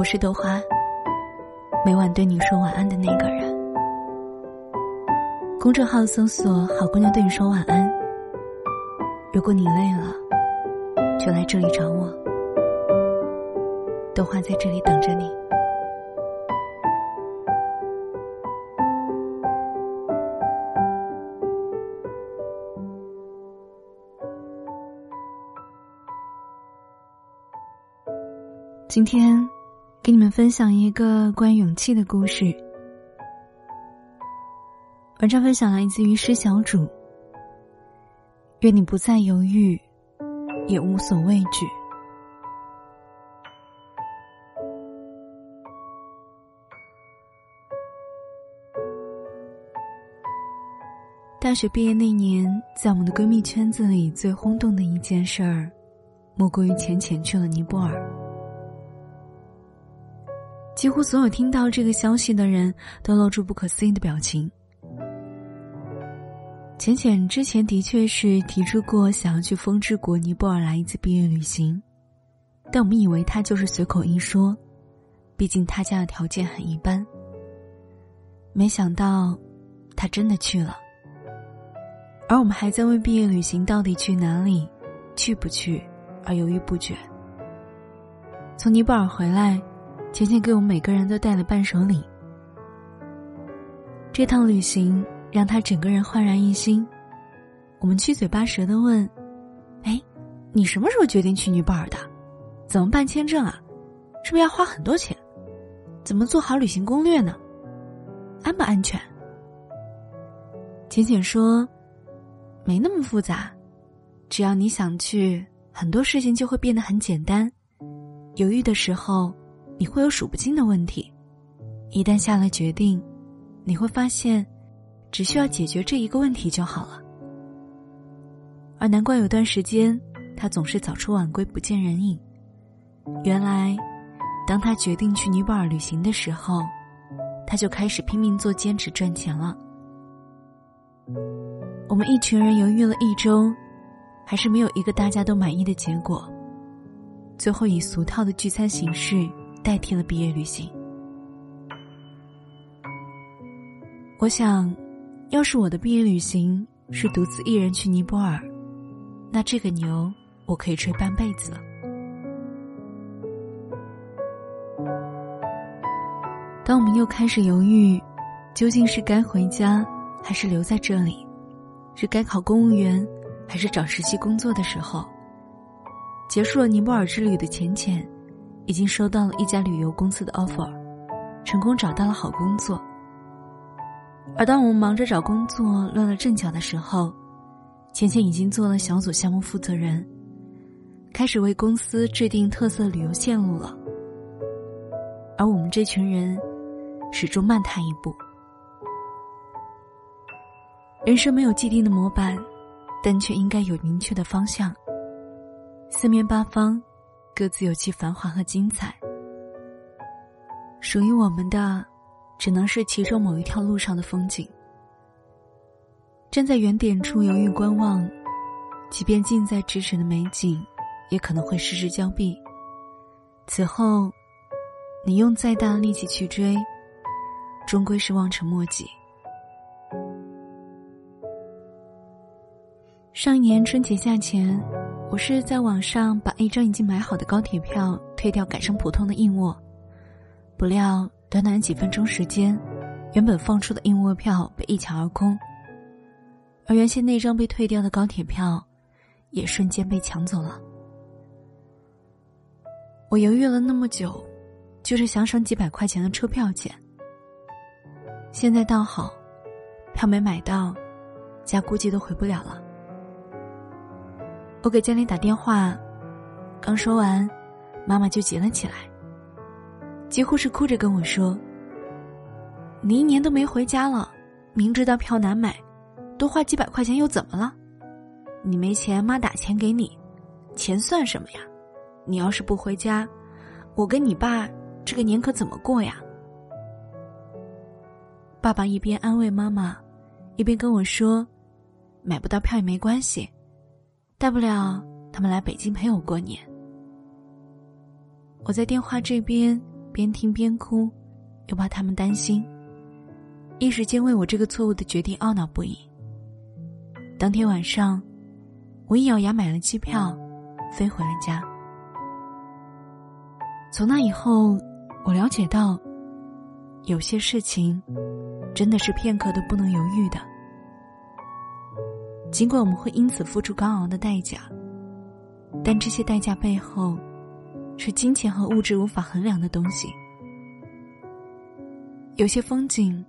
我是豆花，每晚对你说晚安的那个人。公众号搜索“好姑娘对你说晚安”。如果你累了，就来这里找我，豆花在这里等着你。今天，给你们分享一个关于勇气的故事。文章分享来自于施小主。愿你不再犹豫，也无所畏惧。大学毕业那年，在我们的闺蜜圈子里最轰动的一件事儿，莫过于浅浅去了尼泊尔。几乎所有听到这个消息的人都露出不可思议的表情。浅浅之前的确是提出过想要去风之国尼泊尔来一次毕业旅行，但我们以为他就是随口一说，毕竟他家的条件很一般。没想到，他真的去了，而我们还在为毕业旅行到底去哪里、去不去而犹豫不决。从尼泊尔回来。浅浅给我们每个人都带了伴手礼。这趟旅行让他整个人焕然一新。我们七嘴八舌的问：“哎，你什么时候决定去尼泊尔的？怎么办签证啊？是不是要花很多钱？怎么做好旅行攻略呢？安不安全？”浅浅说：“没那么复杂，只要你想去，很多事情就会变得很简单。犹豫的时候。”你会有数不清的问题，一旦下了决定，你会发现，只需要解决这一个问题就好了。而难怪有段时间，他总是早出晚归，不见人影。原来，当他决定去尼泊尔旅行的时候，他就开始拼命做兼职赚钱了。我们一群人犹豫了一周，还是没有一个大家都满意的结果，最后以俗套的聚餐形式。代替了毕业旅行。我想，要是我的毕业旅行是独自一人去尼泊尔，那这个牛我可以吹半辈子了。当我们又开始犹豫，究竟是该回家还是留在这里，是该考公务员还是找实习工作的时候，结束了尼泊尔之旅的浅浅。已经收到了一家旅游公司的 offer，成功找到了好工作。而当我们忙着找工作、乱了阵脚的时候，浅浅已经做了小组项目负责人，开始为公司制定特色旅游线路了。而我们这群人，始终慢他一步。人生没有既定的模板，但却应该有明确的方向。四面八方。各自有其繁华和精彩，属于我们的，只能是其中某一条路上的风景。站在原点处犹豫观望，即便近在咫尺的美景，也可能会失之交臂。此后，你用再大的力气去追，终归是望尘莫及。上一年春节假前。我是在网上把一张已经买好的高铁票退掉，改成普通的硬卧。不料短短几分钟时间，原本放出的硬卧票被一抢而空，而原先那张被退掉的高铁票，也瞬间被抢走了。我犹豫了那么久，就是想省几百块钱的车票钱。现在倒好，票没买到，家估计都回不了了。我给家里打电话，刚说完，妈妈就急了起来，几乎是哭着跟我说：“你一年都没回家了，明知道票难买，多花几百块钱又怎么了？你没钱，妈打钱给你，钱算什么呀？你要是不回家，我跟你爸这个年可怎么过呀？”爸爸一边安慰妈妈，一边跟我说：“买不到票也没关系。”大不了他们来北京陪我过年。我在电话这边边听边哭，又怕他们担心，一时间为我这个错误的决定懊恼不已。当天晚上，我一咬牙买了机票，飞回了家。从那以后，我了解到，有些事情真的是片刻都不能犹豫的。尽管我们会因此付出高昂的代价，但这些代价背后，是金钱和物质无法衡量的东西。有些风景，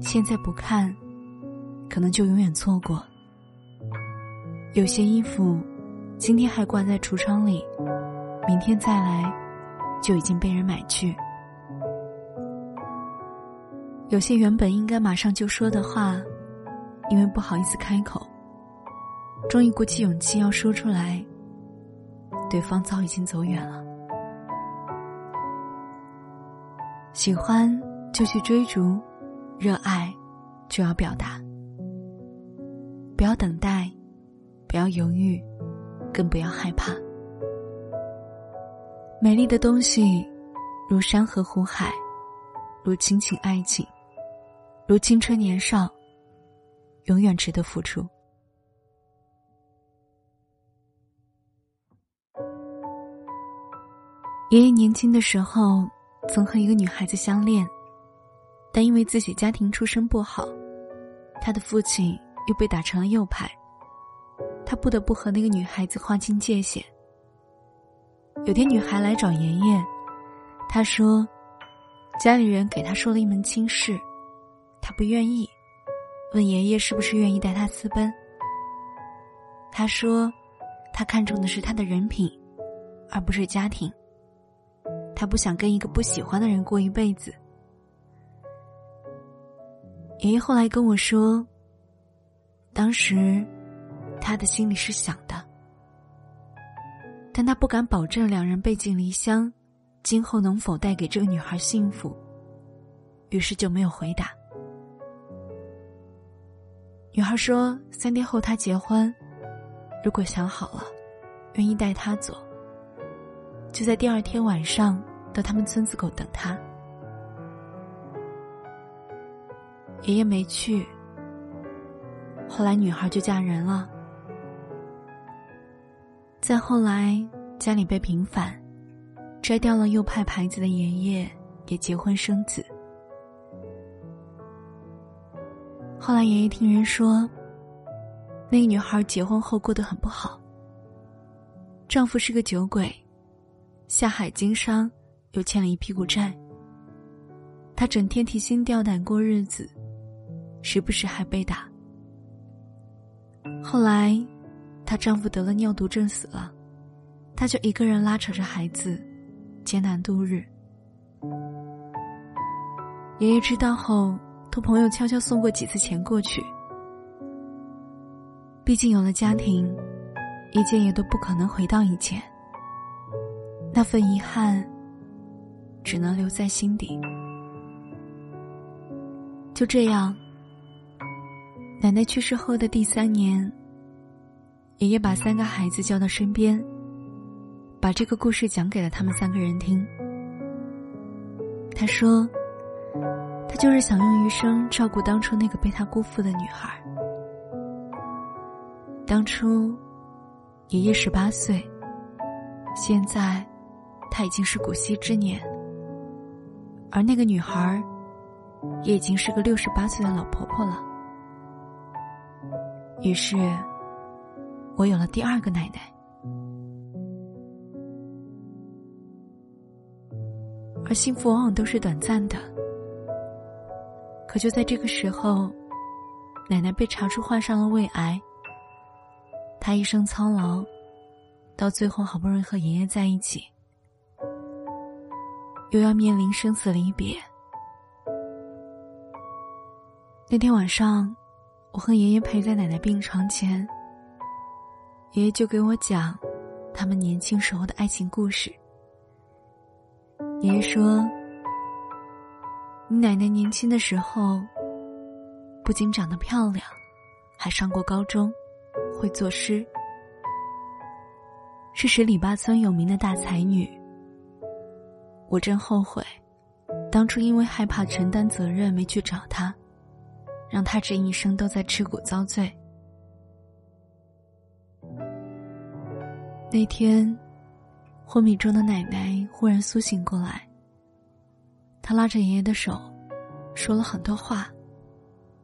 现在不看，可能就永远错过；有些衣服，今天还挂在橱窗里，明天再来，就已经被人买去；有些原本应该马上就说的话，因为不好意思开口。终于鼓起勇气要说出来，对方早已经走远了。喜欢就去追逐，热爱就要表达，不要等待，不要犹豫，更不要害怕。美丽的东西，如山河湖海，如亲情爱情，如青春年少，永远值得付出。爷爷年轻的时候，曾和一个女孩子相恋，但因为自己家庭出身不好，他的父亲又被打成了右派，他不得不和那个女孩子划清界限。有天女孩来找爷爷，他说，家里人给他说了一门亲事，他不愿意，问爷爷是不是愿意带他私奔。他说，他看重的是他的人品，而不是家庭。他不想跟一个不喜欢的人过一辈子。爷爷后来跟我说，当时他的心里是想的，但他不敢保证两人背井离乡，今后能否带给这个女孩幸福，于是就没有回答。女孩说，三天后他结婚，如果想好了，愿意带他走，就在第二天晚上。到他们村子口等他，爷爷没去。后来女孩就嫁人了。再后来，家里被平反，摘掉了右派牌子的爷爷也结婚生子。后来爷爷听人说，那个女孩结婚后过得很不好，丈夫是个酒鬼，下海经商。又欠了一屁股债。她整天提心吊胆过日子，时不时还被打。后来，她丈夫得了尿毒症死了，她就一个人拉扯着孩子，艰难度日。爷爷知道后，托朋友悄悄送过几次钱过去。毕竟有了家庭，一切也都不可能回到以前。那份遗憾。只能留在心底。就这样，奶奶去世后的第三年，爷爷把三个孩子叫到身边，把这个故事讲给了他们三个人听。他说：“他就是想用余生照顾当初那个被他辜负的女孩。当初，爷爷十八岁，现在，他已经是古稀之年。”而那个女孩，也已经是个六十八岁的老婆婆了。于是，我有了第二个奶奶。而幸福往往都是短暂的。可就在这个时候，奶奶被查出患上了胃癌。她一生操劳，到最后好不容易和爷爷在一起。又要面临生死离别。那天晚上，我和爷爷陪在奶奶病床前，爷爷就给我讲他们年轻时候的爱情故事。爷爷说：“你奶奶年轻的时候，不仅长得漂亮，还上过高中，会作诗，是十里八村有名的大才女。”我真后悔，当初因为害怕承担责任没去找他，让他这一生都在吃苦遭罪。那天，昏迷中的奶奶忽然苏醒过来，她拉着爷爷的手，说了很多话，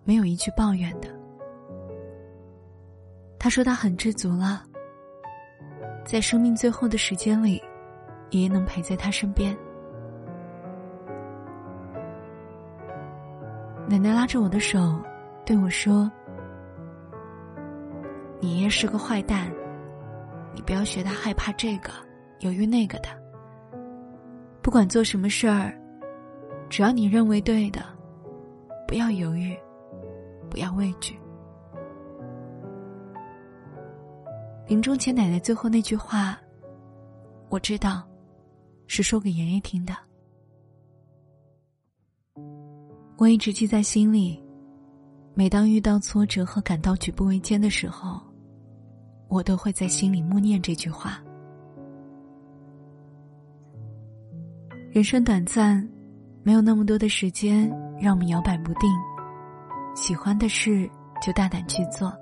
没有一句抱怨的。他说他很知足了，在生命最后的时间里，爷爷能陪在他身边。奶奶拉着我的手，对我说：“你爷爷是个坏蛋，你不要学他害怕这个，犹豫那个的。不管做什么事儿，只要你认为对的，不要犹豫，不要畏惧。”临终前，奶奶最后那句话，我知道，是说给爷爷听的。我一直记在心里。每当遇到挫折和感到举步维艰的时候，我都会在心里默念这句话。人生短暂，没有那么多的时间让我们摇摆不定。喜欢的事就大胆去做，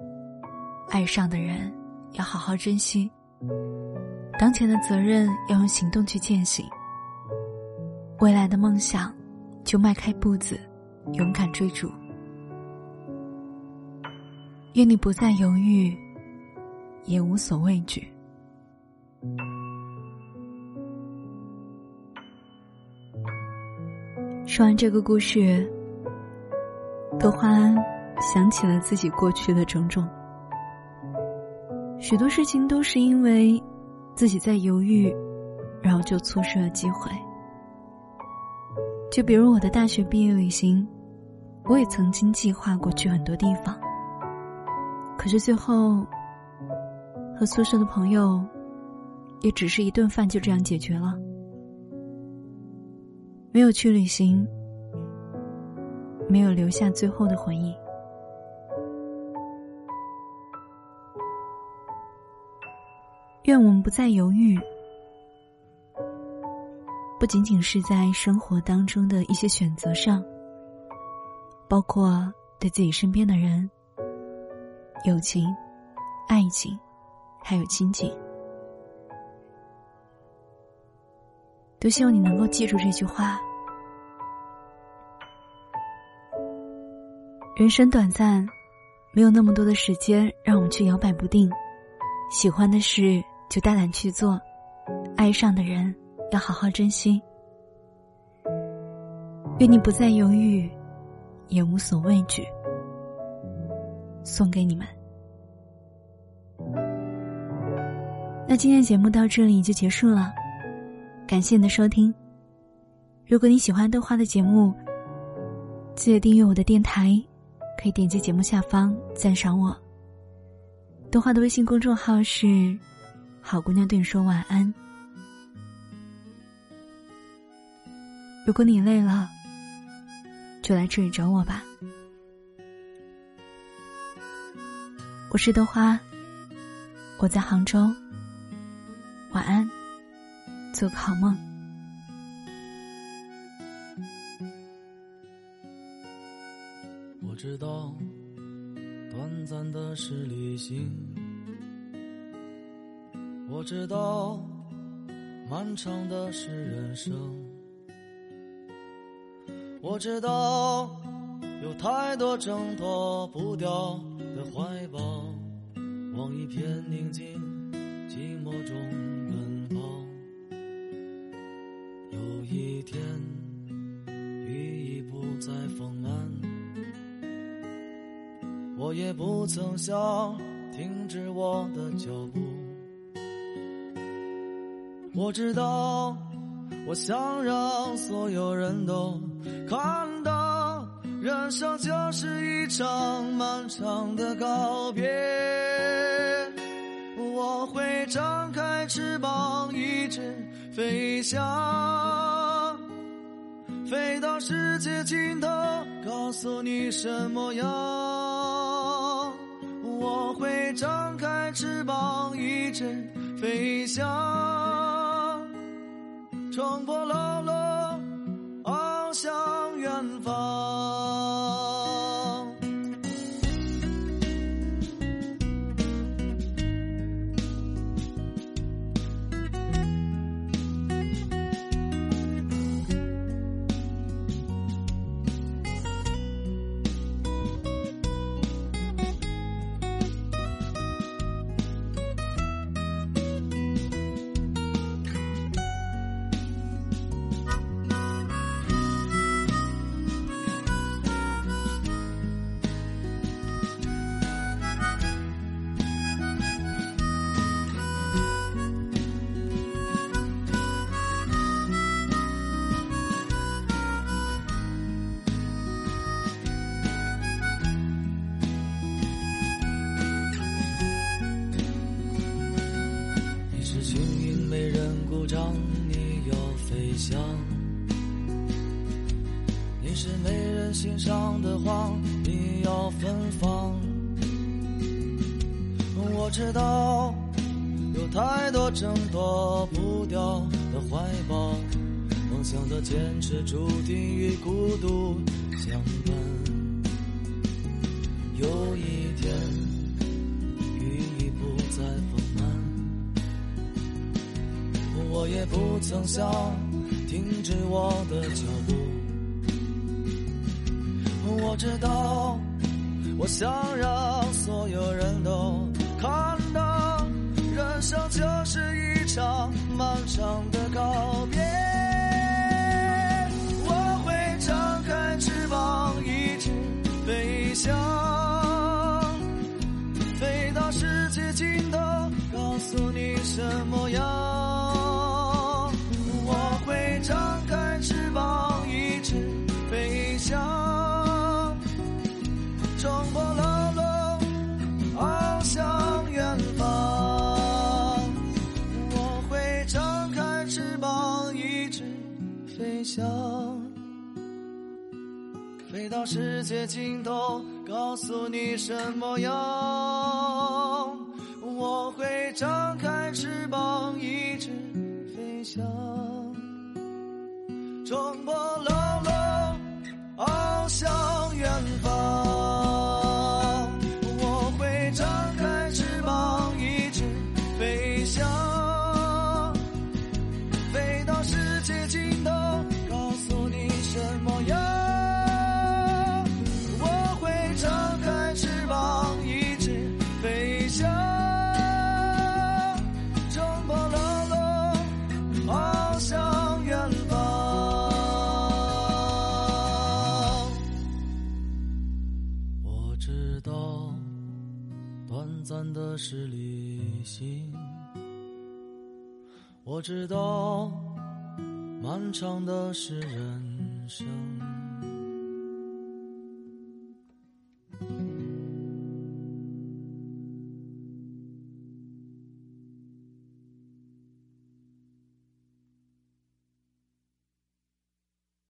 爱上的人。要好好珍惜，当前的责任要用行动去践行，未来的梦想就迈开步子，勇敢追逐。愿你不再犹豫，也无所畏惧。说完这个故事，多欢想起了自己过去的种种。许多事情都是因为自己在犹豫，然后就错失了机会。就比如我的大学毕业旅行，我也曾经计划过去很多地方，可是最后和宿舍的朋友也只是一顿饭就这样解决了，没有去旅行，没有留下最后的回忆。愿我们不再犹豫，不仅仅是在生活当中的一些选择上，包括对自己身边的人、友情、爱情，还有亲情，都希望你能够记住这句话：人生短暂，没有那么多的时间让我们去摇摆不定，喜欢的事。就大胆去做，爱上的人要好好珍惜。愿你不再犹豫，也无所畏惧。送给你们。那今天节目到这里就结束了，感谢你的收听。如果你喜欢豆花的节目，记得订阅我的电台，可以点击节目下方赞赏我。豆花的微信公众号是。好姑娘对你说晚安。如果你累了，就来这里找我吧。我是豆花，我在杭州。晚安，做个好梦。我知道，短暂的是旅行。我知道，漫长的是人生。我知道，有太多挣脱不掉的怀抱，往一片宁静寂寞中奔跑。有一天，雨已不再丰满，我也不曾想停止我的脚步。我知道，我想让所有人都看到，人生就是一场漫长的告别。我会张开翅膀，一直飞翔，飞到世界尽头，告诉你什么样。我会张开翅膀，一直飞翔。冲破了我知道有太多挣脱不掉的怀抱，梦想的坚持注定与孤独相伴。有一天，雨已不再丰满，我也不曾想停止我的脚步。我知道，我想让所有人都看到，人生就是一场漫长的告别。到世界尽头，告诉你什么样。我会张开翅膀，一直飞翔，冲破牢笼，翱翔远方。短的是旅行；我知道，漫长的是人生。